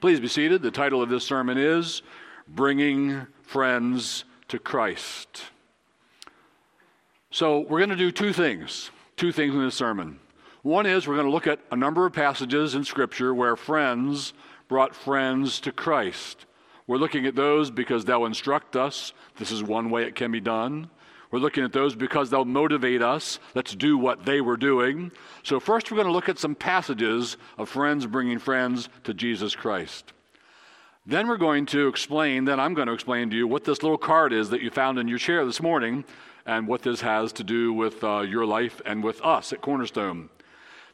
Please be seated. The title of this sermon is Bringing Friends to Christ. So, we're going to do two things, two things in this sermon. One is we're going to look at a number of passages in Scripture where friends brought friends to Christ. We're looking at those because they'll instruct us. This is one way it can be done. We're looking at those because they'll motivate us. Let's do what they were doing. So, first, we're going to look at some passages of friends bringing friends to Jesus Christ. Then we're going to explain, then I'm going to explain to you what this little card is that you found in your chair this morning and what this has to do with uh, your life and with us at Cornerstone.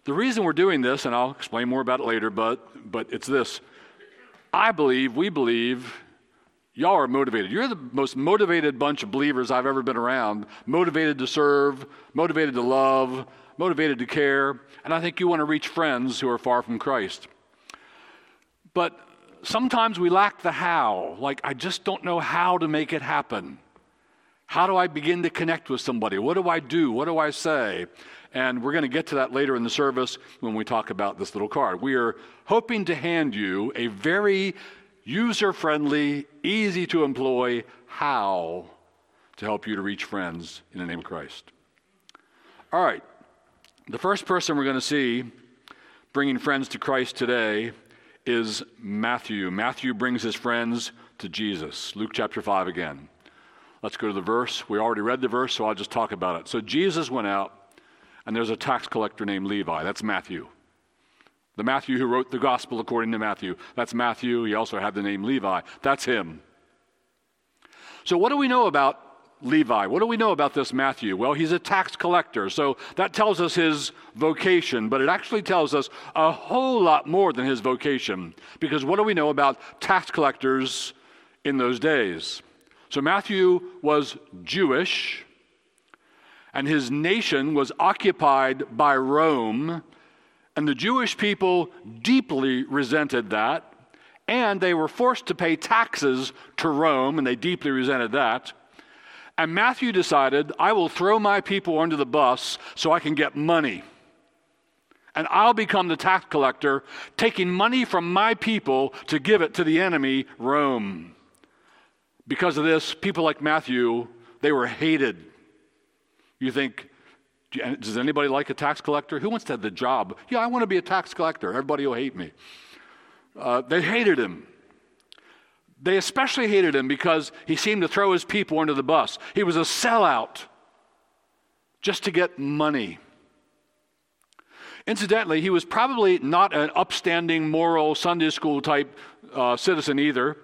The reason we're doing this, and I'll explain more about it later, but, but it's this. I believe, we believe, y'all are motivated. You're the most motivated bunch of believers I've ever been around. Motivated to serve, motivated to love, motivated to care, and I think you want to reach friends who are far from Christ. But sometimes we lack the how. Like, I just don't know how to make it happen. How do I begin to connect with somebody? What do I do? What do I say? And we're going to get to that later in the service when we talk about this little card. We are hoping to hand you a very user friendly, easy to employ how to help you to reach friends in the name of Christ. All right. The first person we're going to see bringing friends to Christ today is Matthew. Matthew brings his friends to Jesus. Luke chapter 5 again. Let's go to the verse. We already read the verse, so I'll just talk about it. So Jesus went out, and there's a tax collector named Levi. That's Matthew. The Matthew who wrote the gospel according to Matthew. That's Matthew. He also had the name Levi. That's him. So, what do we know about Levi. What do we know about this Matthew? Well, he's a tax collector, so that tells us his vocation, but it actually tells us a whole lot more than his vocation. Because what do we know about tax collectors in those days? So Matthew was Jewish, and his nation was occupied by Rome, and the Jewish people deeply resented that, and they were forced to pay taxes to Rome, and they deeply resented that. And Matthew decided, I will throw my people under the bus so I can get money. And I'll become the tax collector, taking money from my people to give it to the enemy, Rome. Because of this, people like Matthew, they were hated. You think, does anybody like a tax collector? Who wants to have the job? Yeah, I want to be a tax collector. Everybody will hate me. Uh, they hated him. They especially hated him because he seemed to throw his people under the bus. He was a sellout just to get money. Incidentally, he was probably not an upstanding, moral, Sunday school type uh, citizen either.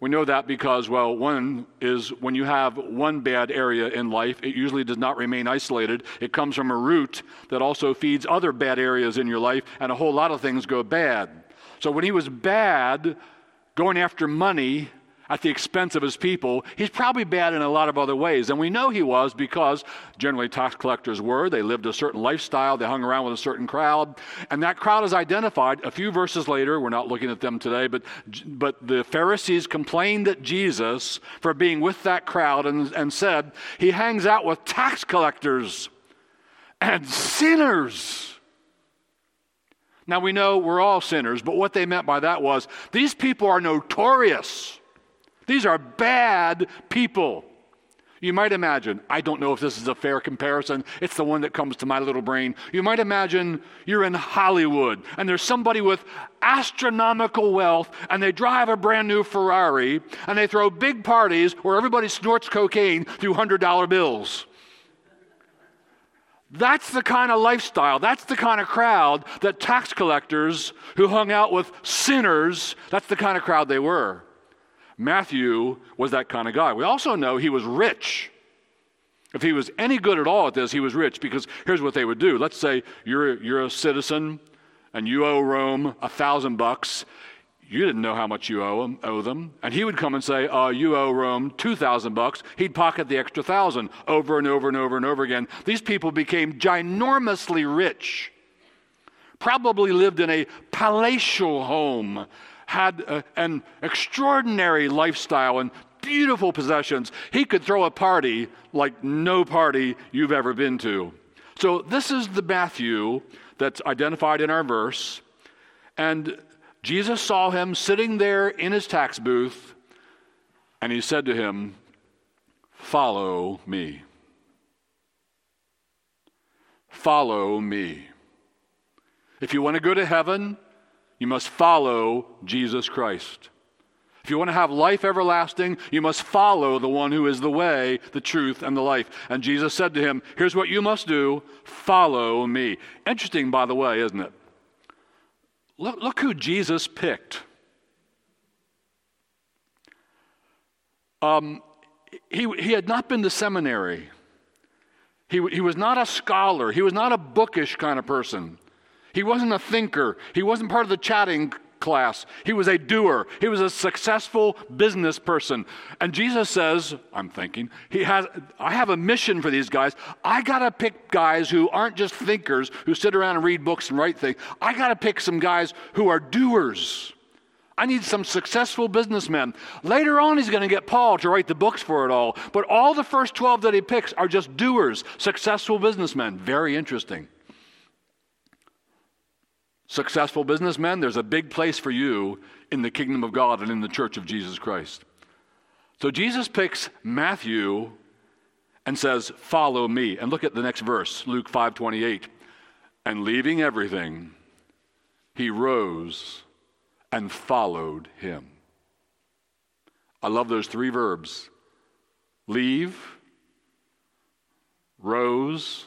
We know that because, well, one is when you have one bad area in life, it usually does not remain isolated. It comes from a root that also feeds other bad areas in your life, and a whole lot of things go bad. So when he was bad, going after money at the expense of his people, he's probably bad in a lot of other ways. And we know he was because generally tax collectors were. They lived a certain lifestyle, they hung around with a certain crowd. And that crowd is identified a few verses later. We're not looking at them today, but, but the Pharisees complained at Jesus for being with that crowd and, and said, He hangs out with tax collectors and sinners. Now we know we're all sinners, but what they meant by that was these people are notorious. These are bad people. You might imagine, I don't know if this is a fair comparison, it's the one that comes to my little brain. You might imagine you're in Hollywood and there's somebody with astronomical wealth and they drive a brand new Ferrari and they throw big parties where everybody snorts cocaine through $100 bills. That's the kind of lifestyle, that's the kind of crowd that tax collectors who hung out with sinners, that's the kind of crowd they were. Matthew was that kind of guy. We also know he was rich. If he was any good at all at this, he was rich because here's what they would do. Let's say you're, you're a citizen and you owe Rome a thousand bucks you didn't know how much you owe them, owe them. And he would come and say, uh, you owe Rome 2,000 bucks. He'd pocket the extra thousand over and over and over and over again. These people became ginormously rich. Probably lived in a palatial home, had a, an extraordinary lifestyle and beautiful possessions. He could throw a party like no party you've ever been to. So, this is the Matthew that's identified in our verse. And Jesus saw him sitting there in his tax booth, and he said to him, Follow me. Follow me. If you want to go to heaven, you must follow Jesus Christ. If you want to have life everlasting, you must follow the one who is the way, the truth, and the life. And Jesus said to him, Here's what you must do follow me. Interesting, by the way, isn't it? Look, look who Jesus picked. Um, he, he had not been to seminary. He, he was not a scholar. He was not a bookish kind of person. He wasn't a thinker. He wasn't part of the chatting class. He was a doer. He was a successful business person. And Jesus says, I'm thinking, he has I have a mission for these guys. I got to pick guys who aren't just thinkers who sit around and read books and write things. I got to pick some guys who are doers. I need some successful businessmen. Later on, he's going to get Paul to write the books for it all. But all the first 12 that he picks are just doers, successful businessmen. Very interesting. Successful businessmen, there's a big place for you in the kingdom of God and in the church of Jesus Christ. So Jesus picks Matthew and says, "Follow me." And look at the next verse, Luke 5:28. And leaving everything, he rose and followed him. I love those three verbs. Leave, rose,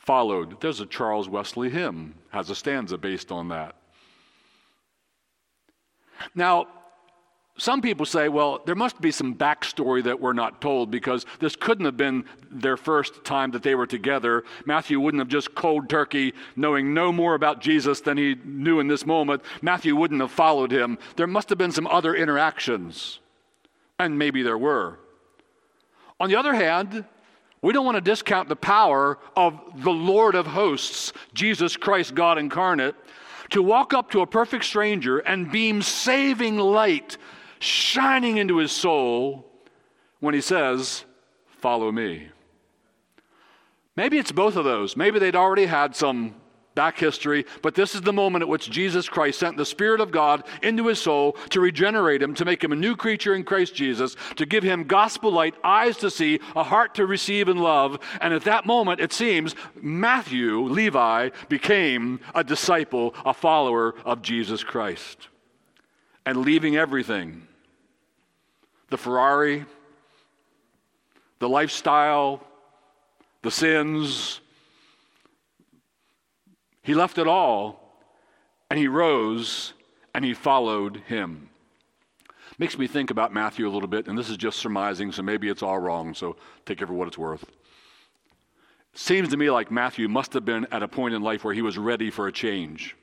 followed. There's a Charles Wesley hymn, has a stanza based on that. Now, some people say, well, there must be some backstory that we're not told because this couldn't have been their first time that they were together. Matthew wouldn't have just cold turkey, knowing no more about Jesus than he knew in this moment. Matthew wouldn't have followed him. There must have been some other interactions, and maybe there were. On the other hand, we don't want to discount the power of the Lord of hosts, Jesus Christ, God incarnate, to walk up to a perfect stranger and beam saving light shining into his soul when he says, Follow me. Maybe it's both of those. Maybe they'd already had some back history, but this is the moment at which Jesus Christ sent the Spirit of God into his soul to regenerate him, to make him a new creature in Christ Jesus, to give him gospel light, eyes to see, a heart to receive and love. And at that moment, it seems, Matthew, Levi, became a disciple, a follower of Jesus Christ. And leaving everything the Ferrari, the lifestyle, the sins, he left it all and he rose and he followed him. Makes me think about Matthew a little bit, and this is just surmising, so maybe it's all wrong, so take it for what it's worth. Seems to me like Matthew must have been at a point in life where he was ready for a change.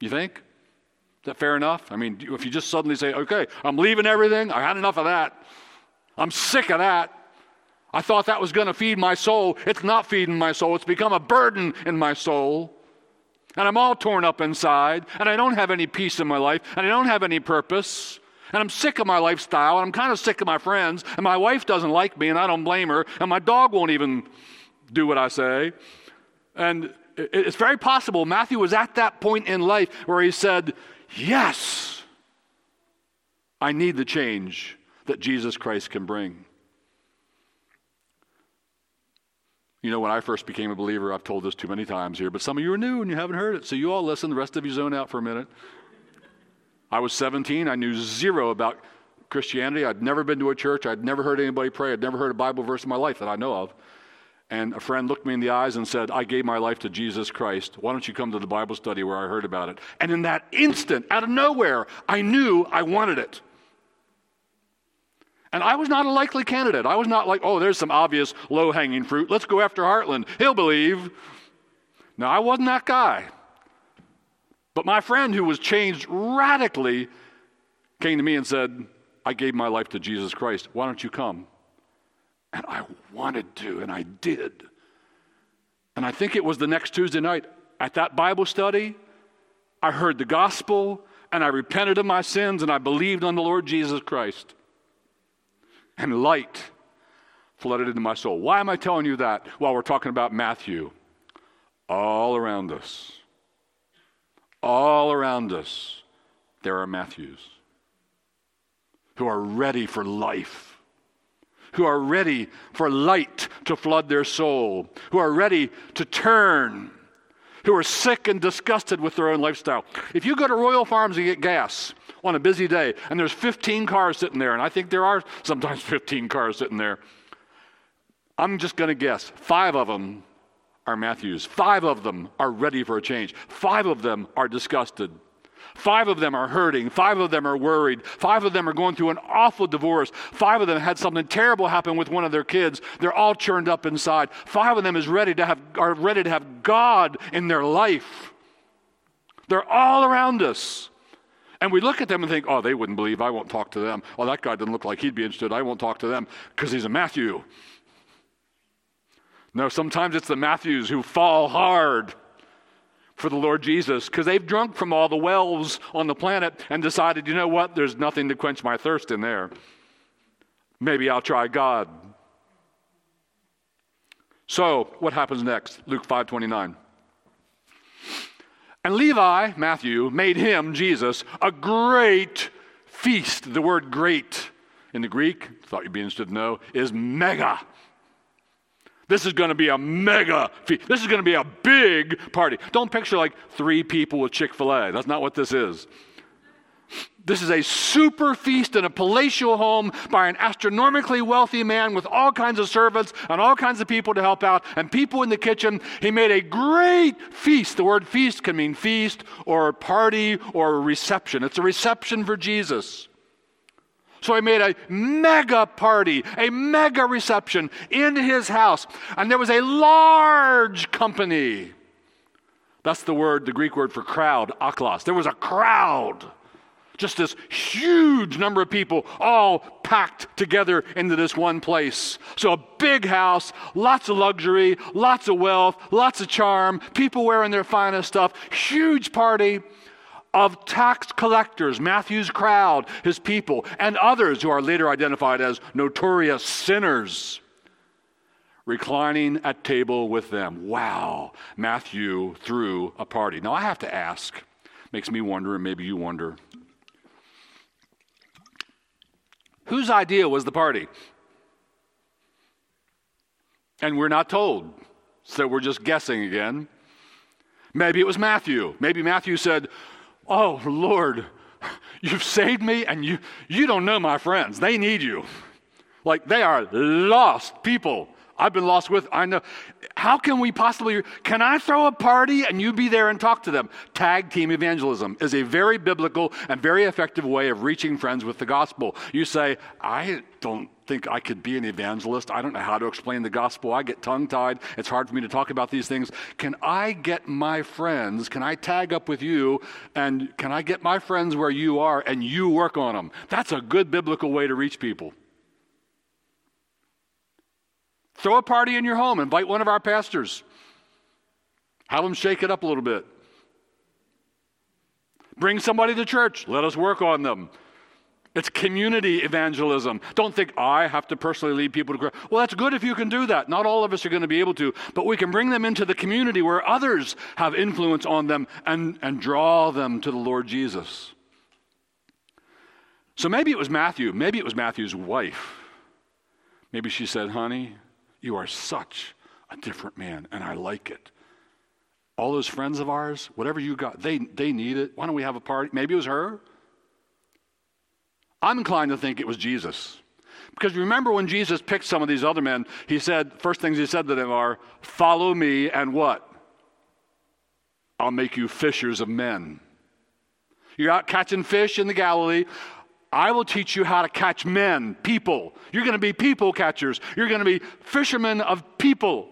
You think? Is that fair enough? I mean, if you just suddenly say, okay, I'm leaving everything, I had enough of that, I'm sick of that, I thought that was going to feed my soul. It's not feeding my soul, it's become a burden in my soul. And I'm all torn up inside, and I don't have any peace in my life, and I don't have any purpose. And I'm sick of my lifestyle, and I'm kind of sick of my friends, and my wife doesn't like me, and I don't blame her, and my dog won't even do what I say. And it's very possible Matthew was at that point in life where he said, Yes, I need the change that Jesus Christ can bring. You know, when I first became a believer, I've told this too many times here, but some of you are new and you haven't heard it. So you all listen, the rest of you zone out for a minute. I was 17. I knew zero about Christianity. I'd never been to a church. I'd never heard anybody pray. I'd never heard a Bible verse in my life that I know of. And a friend looked me in the eyes and said, I gave my life to Jesus Christ. Why don't you come to the Bible study where I heard about it? And in that instant, out of nowhere, I knew I wanted it. And I was not a likely candidate. I was not like, oh, there's some obvious low hanging fruit. Let's go after Heartland. He'll believe. No, I wasn't that guy. But my friend, who was changed radically, came to me and said, I gave my life to Jesus Christ. Why don't you come? And I wanted to, and I did. And I think it was the next Tuesday night at that Bible study, I heard the gospel, and I repented of my sins, and I believed on the Lord Jesus Christ and light flooded into my soul. Why am I telling you that while we're talking about Matthew? All around us, All around us, there are Matthews who are ready for life, who are ready for light to flood their soul, who are ready to turn, who are sick and disgusted with their own lifestyle. If you go to Royal Farms and get gas on a busy day, and there's 15 cars sitting there, and I think there are sometimes 15 cars sitting there, I'm just going to guess five of them are Matthews. Five of them are ready for a change. Five of them are disgusted. Five of them are hurting. Five of them are worried. Five of them are going through an awful divorce. Five of them had something terrible happen with one of their kids. They're all churned up inside. Five of them is ready to have, are ready to have God in their life. They're all around us. And we look at them and think, oh, they wouldn't believe. I won't talk to them. Oh, that guy doesn't look like he'd be interested. I won't talk to them because he's a Matthew. No, sometimes it's the Matthews who fall hard for the Lord Jesus because they've drunk from all the wells on the planet and decided, you know what, there's nothing to quench my thirst in there. Maybe I'll try God. So, what happens next? Luke 5:29. And Levi, Matthew, made him, Jesus, a great feast. The word great in the Greek, thought you'd be interested to know, is mega. This is going to be a mega feast. This is going to be a big party. Don't picture like three people with Chick fil A. That's not what this is. This is a super feast in a palatial home by an astronomically wealthy man with all kinds of servants and all kinds of people to help out and people in the kitchen. He made a great feast. The word feast can mean feast or party or reception. It's a reception for Jesus. So he made a mega party, a mega reception in his house. And there was a large company. That's the word, the Greek word for crowd, ochlos. There was a crowd. Just this huge number of people all packed together into this one place. So, a big house, lots of luxury, lots of wealth, lots of charm, people wearing their finest stuff, huge party of tax collectors, Matthew's crowd, his people, and others who are later identified as notorious sinners, reclining at table with them. Wow, Matthew threw a party. Now I have to ask, makes me wonder, and maybe you wonder, whose idea was the party? And we're not told, so we're just guessing again. Maybe it was Matthew. Maybe Matthew said, Oh, Lord, you've saved me, and you, you don't know my friends. They need you. Like they are lost people. I've been lost with. I know. How can we possibly? Can I throw a party and you be there and talk to them? Tag team evangelism is a very biblical and very effective way of reaching friends with the gospel. You say, I don't think I could be an evangelist. I don't know how to explain the gospel. I get tongue tied. It's hard for me to talk about these things. Can I get my friends? Can I tag up with you? And can I get my friends where you are and you work on them? That's a good biblical way to reach people. Throw a party in your home, invite one of our pastors, have them shake it up a little bit. Bring somebody to church, let us work on them. It's community evangelism. Don't think oh, I have to personally lead people to Christ. Well, that's good if you can do that. Not all of us are going to be able to, but we can bring them into the community where others have influence on them and, and draw them to the Lord Jesus. So maybe it was Matthew. Maybe it was Matthew's wife. Maybe she said, Honey, you are such a different man, and I like it. All those friends of ours, whatever you got, they, they need it. Why don't we have a party? Maybe it was her. I'm inclined to think it was Jesus. Because remember when Jesus picked some of these other men, he said, first things he said to them are, Follow me, and what? I'll make you fishers of men. You're out catching fish in the Galilee. I will teach you how to catch men, people. You're going to be people catchers. You're going to be fishermen of people.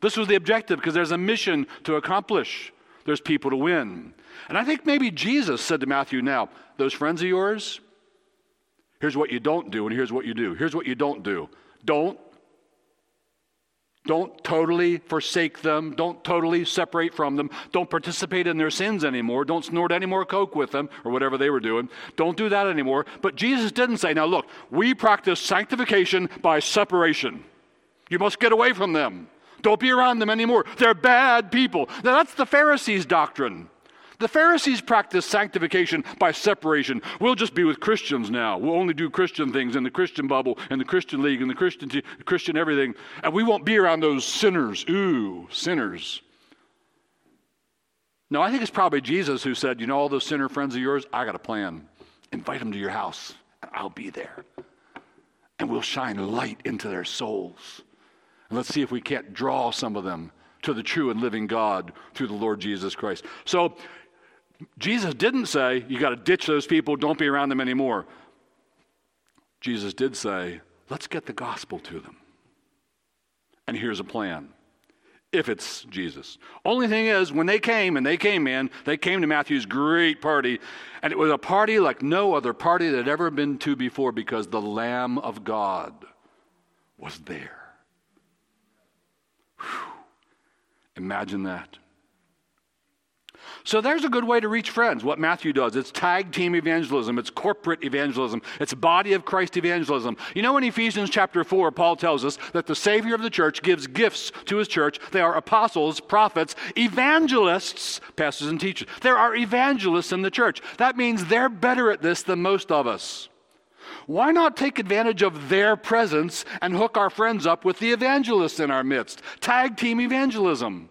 This was the objective because there's a mission to accomplish, there's people to win. And I think maybe Jesus said to Matthew now, those friends of yours, here's what you don't do, and here's what you do. Here's what you don't do. Don't don't totally forsake them. Don't totally separate from them. Don't participate in their sins anymore. Don't snort any more coke with them or whatever they were doing. Don't do that anymore. But Jesus didn't say, now look, we practice sanctification by separation. You must get away from them. Don't be around them anymore. They're bad people. Now, that's the Pharisees' doctrine. The Pharisees practiced sanctification by separation. We'll just be with Christians now. We'll only do Christian things in the Christian bubble, in the Christian league, in the Christian, Christian everything. And we won't be around those sinners. Ooh, sinners. No, I think it's probably Jesus who said, You know, all those sinner friends of yours, I got a plan. Invite them to your house, and I'll be there. And we'll shine light into their souls. And let's see if we can't draw some of them to the true and living God through the Lord Jesus Christ. So, Jesus didn't say, You got to ditch those people, don't be around them anymore. Jesus did say, Let's get the gospel to them. And here's a plan if it's Jesus. Only thing is, when they came, and they came in, they came to Matthew's great party, and it was a party like no other party that had ever been to before because the Lamb of God was there. Whew. Imagine that. So there's a good way to reach friends. What Matthew does, it's tag team evangelism, it's corporate evangelism, it's body of Christ evangelism. You know in Ephesians chapter 4, Paul tells us that the Savior of the church gives gifts to his church. They are apostles, prophets, evangelists, pastors and teachers. There are evangelists in the church. That means they're better at this than most of us. Why not take advantage of their presence and hook our friends up with the evangelists in our midst? Tag team evangelism.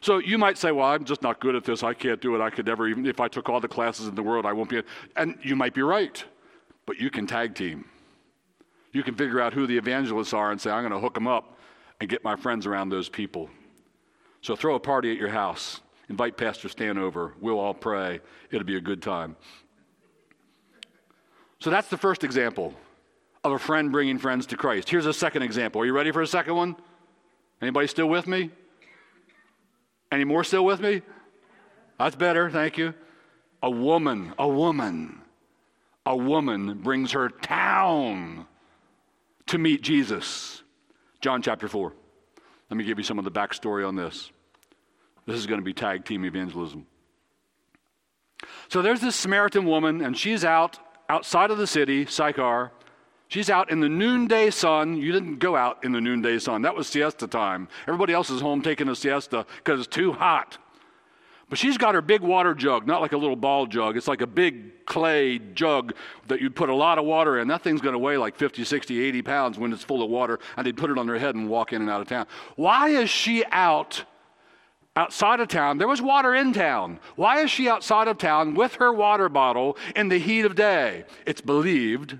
So you might say, well, I'm just not good at this. I can't do it. I could never, even if I took all the classes in the world, I won't be. And you might be right, but you can tag team. You can figure out who the evangelists are and say, I'm going to hook them up and get my friends around those people. So throw a party at your house. Invite Pastor Stan over. We'll all pray. It'll be a good time. So that's the first example of a friend bringing friends to Christ. Here's a second example. Are you ready for a second one? Anybody still with me? Any more still with me? That's better, thank you. A woman, a woman, a woman brings her town to meet Jesus. John chapter 4. Let me give you some of the backstory on this. This is going to be tag team evangelism. So there's this Samaritan woman, and she's out outside of the city, Sychar, She's out in the noonday sun. You didn't go out in the noonday sun. That was siesta time. Everybody else is home taking a siesta because it's too hot. But she's got her big water jug, not like a little ball jug. It's like a big clay jug that you'd put a lot of water in. That thing's going to weigh like 50, 60, 80 pounds when it's full of water, and they'd put it on their head and walk in and out of town. Why is she out outside of town? There was water in town. Why is she outside of town with her water bottle in the heat of day? It's believed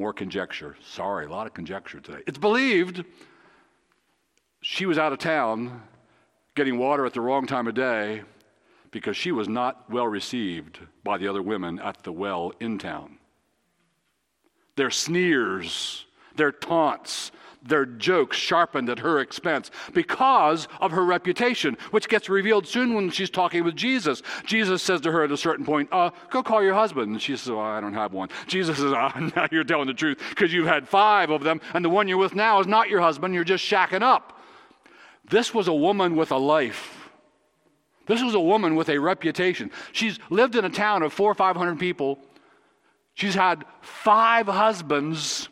more conjecture. Sorry, a lot of conjecture today. It's believed she was out of town getting water at the wrong time of day because she was not well received by the other women at the well in town. Their sneers, their taunts, their jokes sharpened at her expense because of her reputation, which gets revealed soon when she's talking with Jesus. Jesus says to her at a certain point, uh, Go call your husband. And she says, oh, I don't have one. Jesus says, oh, Now you're telling the truth because you've had five of them, and the one you're with now is not your husband. You're just shacking up. This was a woman with a life. This was a woman with a reputation. She's lived in a town of four or five hundred people. She's had five husbands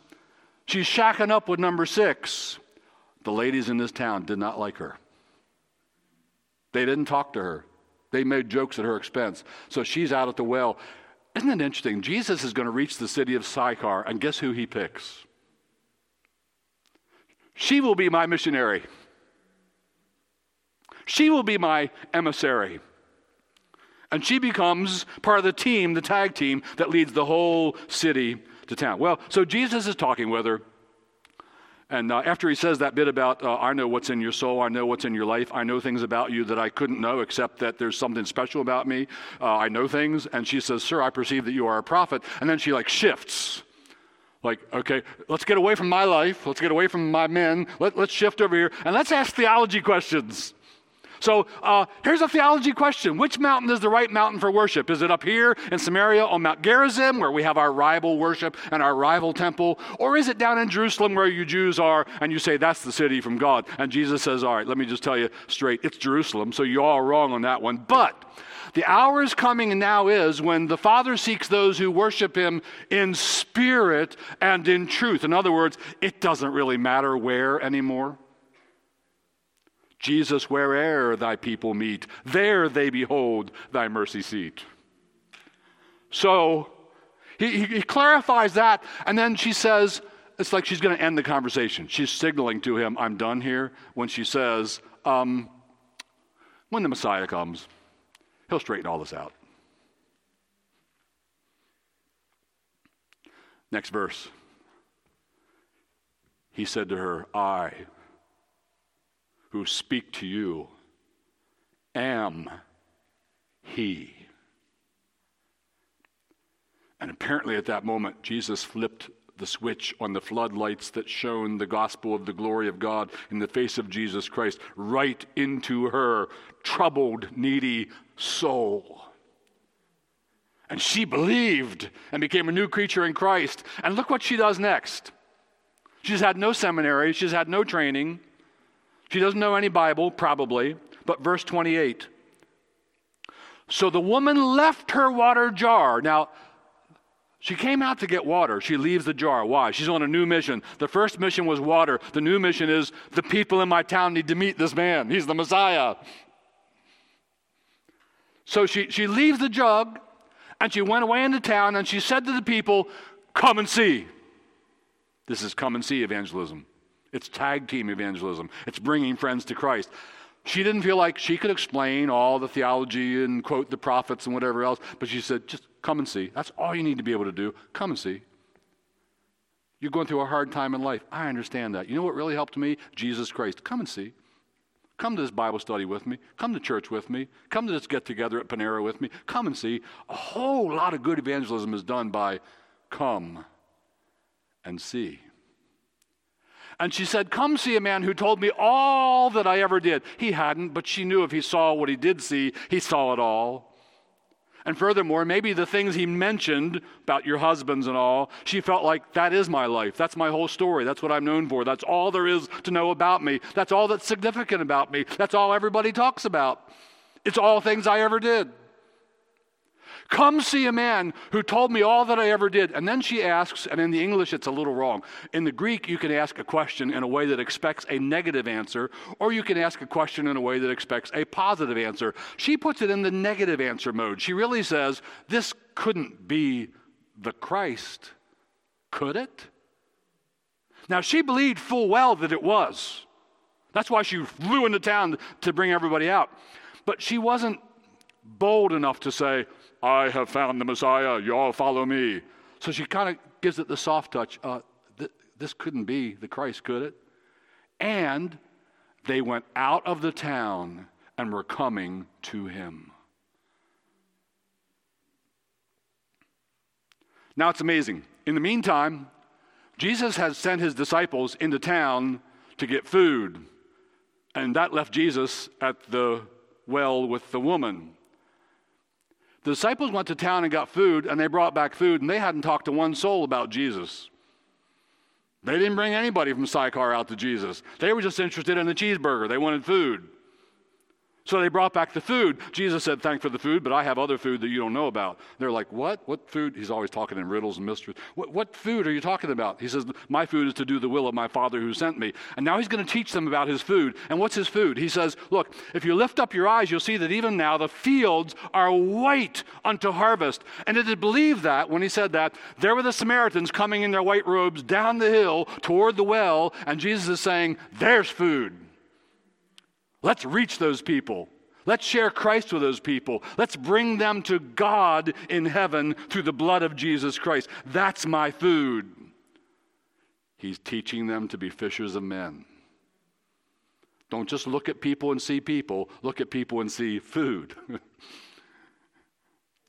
She's shacking up with number six. The ladies in this town did not like her. They didn't talk to her. They made jokes at her expense. So she's out at the well. Isn't it interesting? Jesus is going to reach the city of Sychar, and guess who he picks? She will be my missionary. She will be my emissary. And she becomes part of the team, the tag team, that leads the whole city to town. Well, so Jesus is talking with her. And uh, after he says that bit about, uh, I know what's in your soul, I know what's in your life, I know things about you that I couldn't know except that there's something special about me. Uh, I know things. And she says, Sir, I perceive that you are a prophet. And then she like shifts. Like, okay, let's get away from my life. Let's get away from my men. Let, let's shift over here and let's ask theology questions. So uh, here's a theology question Which mountain is the right mountain for worship? Is it up here in Samaria on Mount Gerizim, where we have our rival worship and our rival temple? Or is it down in Jerusalem where you Jews are and you say that's the city from God? And Jesus says, All right, let me just tell you straight, it's Jerusalem. So you all are wrong on that one. But the hour is coming and now is when the Father seeks those who worship Him in spirit and in truth. In other words, it doesn't really matter where anymore. Jesus, where'er thy people meet, there they behold thy mercy seat. So he, he, clarifies that, and then she says, it's like she's going to end the conversation. She's signaling to him, I'm done here, when she says, um, when the Messiah comes, he'll straighten all this out. Next verse. He said to her, I who speak to you am He. And apparently, at that moment, Jesus flipped the switch on the floodlights that shone the gospel of the glory of God in the face of Jesus Christ right into her troubled, needy soul. And she believed and became a new creature in Christ. And look what she does next. She's had no seminary, she's had no training. She doesn't know any Bible, probably. But verse 28. So the woman left her water jar. Now, she came out to get water. She leaves the jar. Why? She's on a new mission. The first mission was water. The new mission is the people in my town need to meet this man. He's the Messiah. So she, she leaves the jug and she went away into town and she said to the people, Come and see. This is come and see evangelism. It's tag team evangelism. It's bringing friends to Christ. She didn't feel like she could explain all the theology and quote the prophets and whatever else, but she said, just come and see. That's all you need to be able to do. Come and see. You're going through a hard time in life. I understand that. You know what really helped me? Jesus Christ. Come and see. Come to this Bible study with me. Come to church with me. Come to this get together at Panera with me. Come and see. A whole lot of good evangelism is done by come and see. And she said, Come see a man who told me all that I ever did. He hadn't, but she knew if he saw what he did see, he saw it all. And furthermore, maybe the things he mentioned about your husbands and all, she felt like that is my life. That's my whole story. That's what I'm known for. That's all there is to know about me. That's all that's significant about me. That's all everybody talks about. It's all things I ever did. Come see a man who told me all that I ever did. And then she asks, and in the English it's a little wrong. In the Greek, you can ask a question in a way that expects a negative answer, or you can ask a question in a way that expects a positive answer. She puts it in the negative answer mode. She really says, This couldn't be the Christ, could it? Now, she believed full well that it was. That's why she flew into town to bring everybody out. But she wasn't bold enough to say, I have found the Messiah, you all follow me. So she kind of gives it the soft touch. Uh, th- this couldn't be the Christ, could it? And they went out of the town and were coming to him. Now it's amazing. In the meantime, Jesus has sent his disciples into town to get food, and that left Jesus at the well with the woman. The disciples went to town and got food, and they brought back food, and they hadn't talked to one soul about Jesus. They didn't bring anybody from Sychar out to Jesus. They were just interested in the cheeseburger. They wanted food. So they brought back the food. Jesus said, Thank for the food, but I have other food that you don't know about. They're like, What? What food? He's always talking in riddles and mysteries. What, what food are you talking about? He says, My food is to do the will of my Father who sent me. And now he's going to teach them about his food. And what's his food? He says, Look, if you lift up your eyes, you'll see that even now the fields are white unto harvest. And it is believed that when he said that, there were the Samaritans coming in their white robes down the hill toward the well, and Jesus is saying, There's food. Let's reach those people. Let's share Christ with those people. Let's bring them to God in heaven through the blood of Jesus Christ. That's my food. He's teaching them to be fishers of men. Don't just look at people and see people, look at people and see food.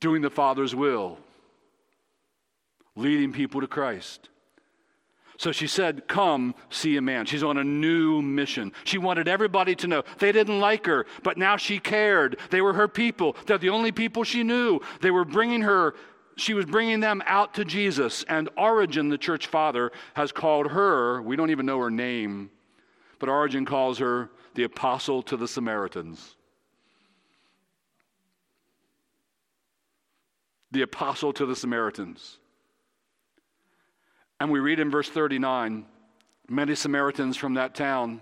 Doing the Father's will, leading people to Christ. So she said, Come see a man. She's on a new mission. She wanted everybody to know. They didn't like her, but now she cared. They were her people. They're the only people she knew. They were bringing her, she was bringing them out to Jesus. And Origen, the church father, has called her, we don't even know her name, but Origen calls her the apostle to the Samaritans. The apostle to the Samaritans. And we read in verse 39 many Samaritans from that town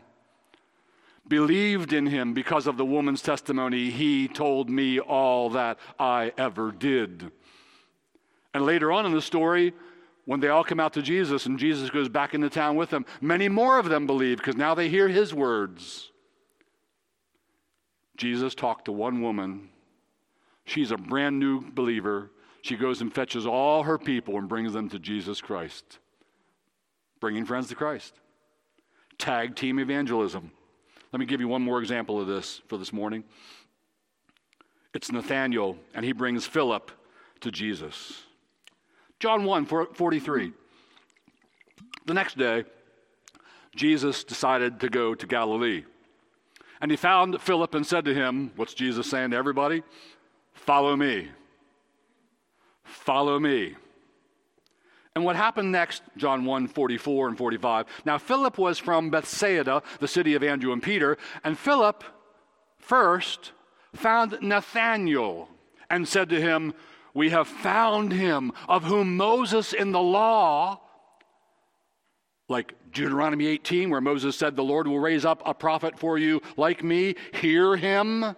believed in him because of the woman's testimony. He told me all that I ever did. And later on in the story, when they all come out to Jesus and Jesus goes back into town with them, many more of them believe because now they hear his words. Jesus talked to one woman. She's a brand new believer. She goes and fetches all her people and brings them to Jesus Christ. Bringing friends to Christ. Tag team evangelism. Let me give you one more example of this for this morning. It's Nathaniel, and he brings Philip to Jesus. John 1 43. The next day, Jesus decided to go to Galilee. And he found Philip and said to him, What's Jesus saying to everybody? Follow me. Follow me. And what happened next, John 1 44 and 45. Now, Philip was from Bethsaida, the city of Andrew and Peter, and Philip first found Nathanael and said to him, We have found him of whom Moses in the law, like Deuteronomy 18, where Moses said, The Lord will raise up a prophet for you like me, hear him.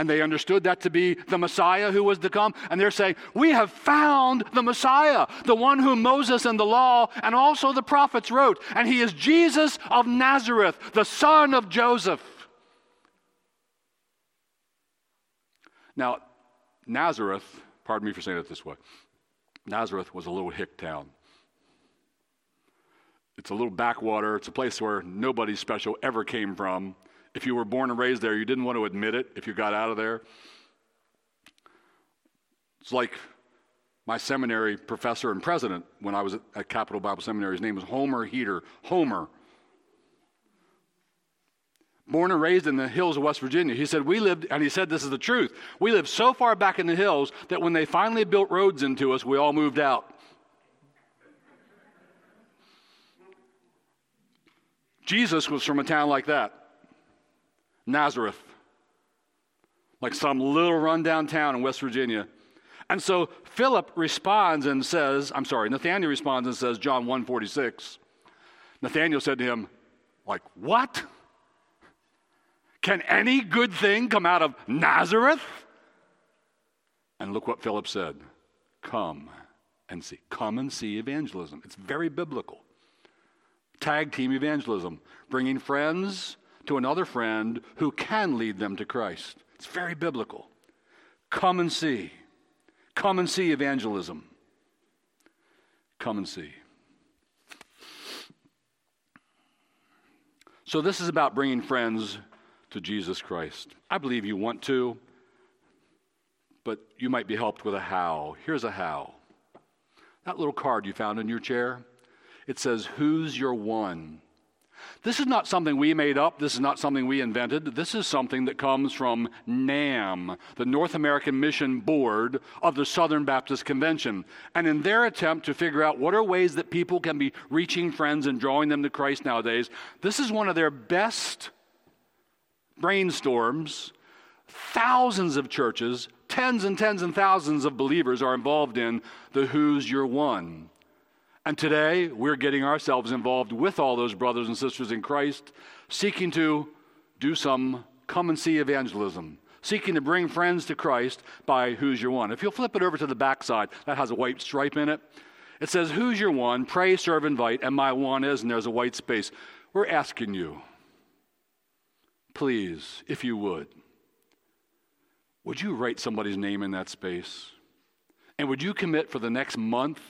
And they understood that to be the Messiah who was to come. And they're saying, We have found the Messiah, the one whom Moses and the law and also the prophets wrote. And he is Jesus of Nazareth, the son of Joseph. Now, Nazareth, pardon me for saying it this way, Nazareth was a little hick town. It's a little backwater. It's a place where nobody special ever came from. If you were born and raised there, you didn't want to admit it if you got out of there. It's like my seminary professor and president when I was at Capital Bible Seminary. His name was Homer Heater. Homer. Born and raised in the hills of West Virginia. He said, We lived, and he said, This is the truth. We lived so far back in the hills that when they finally built roads into us, we all moved out. Jesus was from a town like that. Nazareth, like some little rundown town in West Virginia. And so Philip responds and says, I'm sorry, Nathaniel responds and says, John 146. Nathaniel said to him, like, what? Can any good thing come out of Nazareth? And look what Philip said. Come and see. Come and see evangelism. It's very biblical. Tag team evangelism, bringing friends to another friend who can lead them to Christ. It's very biblical. Come and see. Come and see evangelism. Come and see. So, this is about bringing friends to Jesus Christ. I believe you want to, but you might be helped with a how. Here's a how. That little card you found in your chair, it says, Who's your one? This is not something we made up. This is not something we invented. This is something that comes from NAM, the North American Mission Board of the Southern Baptist Convention. And in their attempt to figure out what are ways that people can be reaching friends and drawing them to Christ nowadays, this is one of their best brainstorms. Thousands of churches, tens and tens and thousands of believers are involved in the Who's Your One. And today, we're getting ourselves involved with all those brothers and sisters in Christ, seeking to do some come and see evangelism, seeking to bring friends to Christ by Who's Your One. If you'll flip it over to the backside, that has a white stripe in it. It says, Who's Your One? Pray, serve, invite, and my one is, and there's a white space. We're asking you, please, if you would, would you write somebody's name in that space? And would you commit for the next month?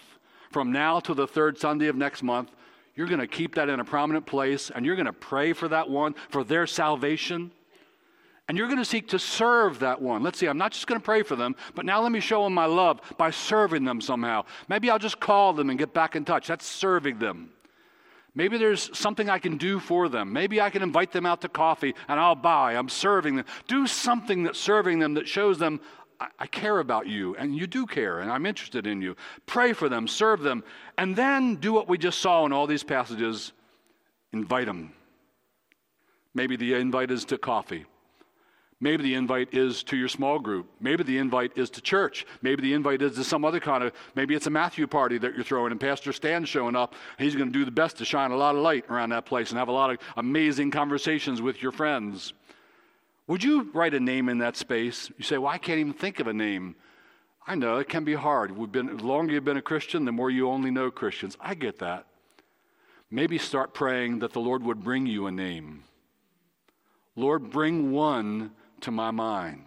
From now to the third Sunday of next month, you're going to keep that in a prominent place and you're going to pray for that one, for their salvation. And you're going to seek to serve that one. Let's see, I'm not just going to pray for them, but now let me show them my love by serving them somehow. Maybe I'll just call them and get back in touch. That's serving them. Maybe there's something I can do for them. Maybe I can invite them out to coffee and I'll buy. I'm serving them. Do something that's serving them that shows them I, I care about you, and you do care, and I'm interested in you. Pray for them, serve them, and then do what we just saw in all these passages invite them. Maybe the invite is to coffee. Maybe the invite is to your small group. Maybe the invite is to church. Maybe the invite is to some other kind of, maybe it's a Matthew party that you're throwing and Pastor Stan's showing up. He's going to do the best to shine a lot of light around that place and have a lot of amazing conversations with your friends. Would you write a name in that space? You say, well, I can't even think of a name. I know it can be hard. We've been, the longer you've been a Christian, the more you only know Christians. I get that. Maybe start praying that the Lord would bring you a name. Lord, bring one to my mind.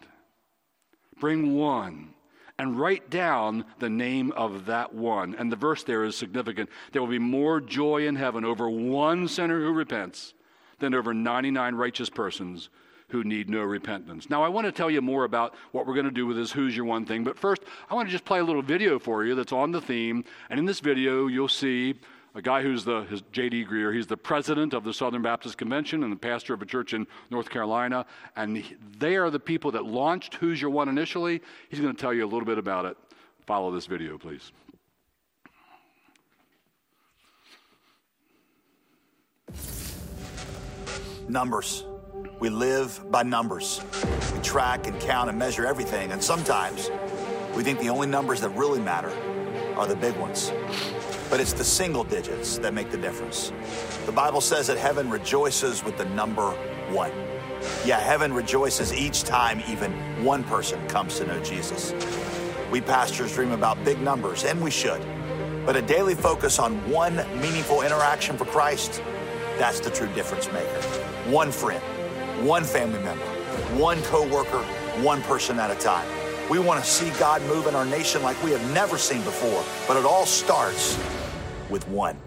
Bring one and write down the name of that one. And the verse there is significant. There will be more joy in heaven over one sinner who repents than over 99 righteous persons who need no repentance. Now, I want to tell you more about what we're going to do with this Who's Your One thing, but first, I want to just play a little video for you that's on the theme. And in this video, you'll see a guy who's the his J.D. Greear. He's the president of the Southern Baptist Convention and the pastor of a church in North Carolina. And he, they are the people that launched Who's Your One initially. He's going to tell you a little bit about it. Follow this video, please. Numbers. We live by numbers. We track and count and measure everything, and sometimes we think the only numbers that really matter are the big ones. But it's the single digits that make the difference. The Bible says that heaven rejoices with the number one. Yeah, heaven rejoices each time even one person comes to know Jesus. We pastors dream about big numbers, and we should. But a daily focus on one meaningful interaction for Christ, that's the true difference maker. One friend, one family member, one coworker, one person at a time. We want to see God move in our nation like we have never seen before, but it all starts with one.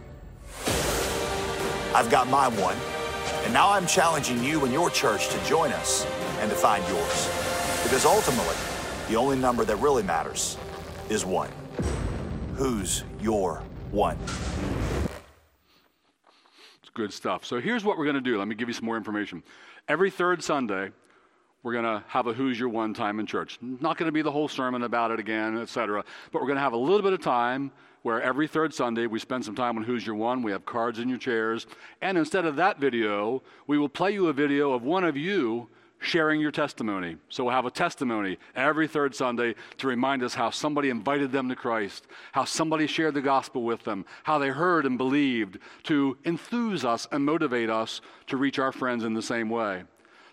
I've got my one, and now I'm challenging you and your church to join us and to find yours. Because ultimately, the only number that really matters is one. Who's your one? It's good stuff. So here's what we're going to do. Let me give you some more information. Every third Sunday, we're going to have a Who's Your One time in church. Not going to be the whole sermon about it again, etc. But we're going to have a little bit of time where every third Sunday we spend some time on Who's Your One. We have cards in your chairs. And instead of that video, we will play you a video of one of you sharing your testimony. So we'll have a testimony every third Sunday to remind us how somebody invited them to Christ, how somebody shared the gospel with them, how they heard and believed, to enthuse us and motivate us to reach our friends in the same way.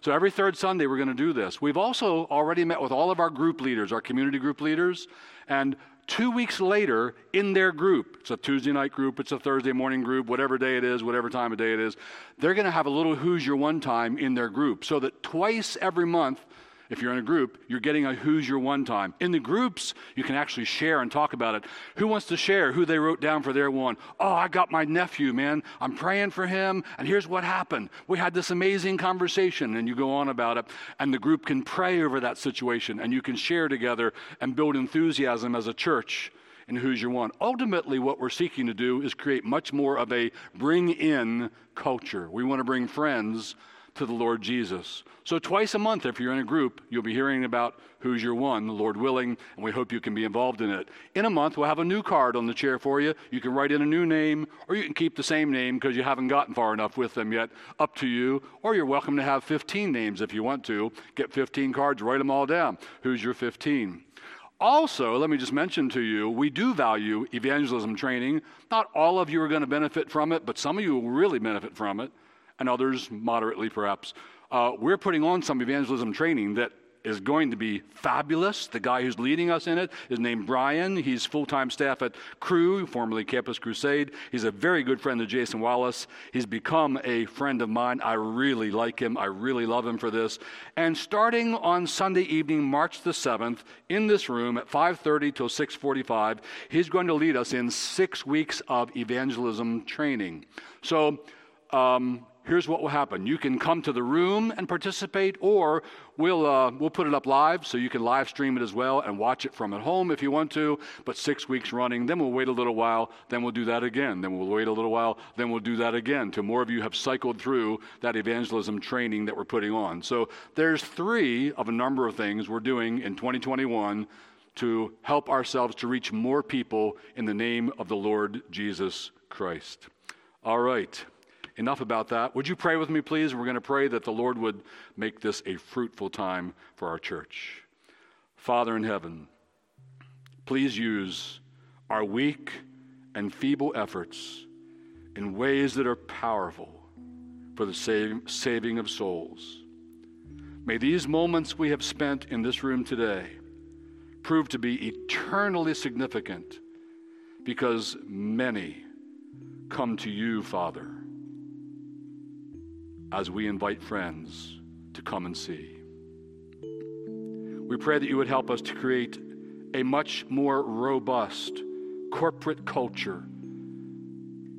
So every third Sunday, we're going to do this. We've also already met with all of our group leaders, our community group leaders, and two weeks later in their group. It's a tuesday night group it's a thursday morning group whatever day it is whatever time of day it is. They're going to have a little who's your one time in their group so that twice every month if you're in a group, you're getting a who's your one time. In the groups, you can actually share and talk about it. Who wants to share who they wrote down for their one? Oh, I got my nephew, man. I'm praying for him, and here's what happened. We had this amazing conversation, and you go on about it, and the group can pray over that situation, and you can share together and build enthusiasm as a church in Who's Your One. Ultimately, what we're seeking to do is create much more of a bring in culture. We want to bring friends to the Lord Jesus. So, twice a month, if you're in a group, you'll be hearing about who's your one, the Lord willing, and we hope you can be involved in it. In a month, we'll have a new card on the chair for you. You can write in a new name, or you can keep the same name because you haven't gotten far enough with them yet. Up to you. Or you're welcome to have 15 names if you want to. Get 15 cards, write them all down. Who's your 15? Also, let me just mention to you, we do value evangelism training. Not all of you are going to benefit from it, but some of you will really benefit from it and others moderately perhaps. Uh, we're putting on some evangelism training that is going to be fabulous. The guy who's leading us in it is named Brian. He's full time staff at Cru, formerly Campus Crusade. He's a very good friend of Jason Wallace. He's become a friend of mine. I really like him. I really love him for this. And starting on Sunday evening, March the 7th, in this room at 5:30 till 6:45, he's going to lead us in six weeks of evangelism training. So. Um, here's what will happen. You can come to the room and participate, or we'll, uh, we'll put it up live so you can live stream it as well and watch it from at home if you want to. But six weeks running, then we'll wait a little while, then we'll do that again. Then we'll wait a little while, then we'll do that again till more of you have cycled through that evangelism training that we're putting on. So there's three of a number of things we're doing in 2021 to help ourselves to reach more people in the name of the Lord Jesus Christ. All right. Enough about that. Would you pray with me, please? We're going to pray that the Lord would make this a fruitful time for our church. Father in heaven, please use our weak and feeble efforts in ways that are powerful for the save, saving of souls. May these moments we have spent in this room today prove to be eternally significant because many come to you, Father, as we invite friends to come and see. We pray that you would help us to create a much more robust corporate culture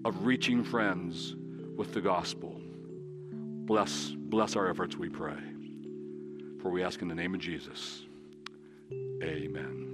of reaching friends with the gospel. Bless, bless our efforts, we pray. For we ask in the name of Jesus. Amen.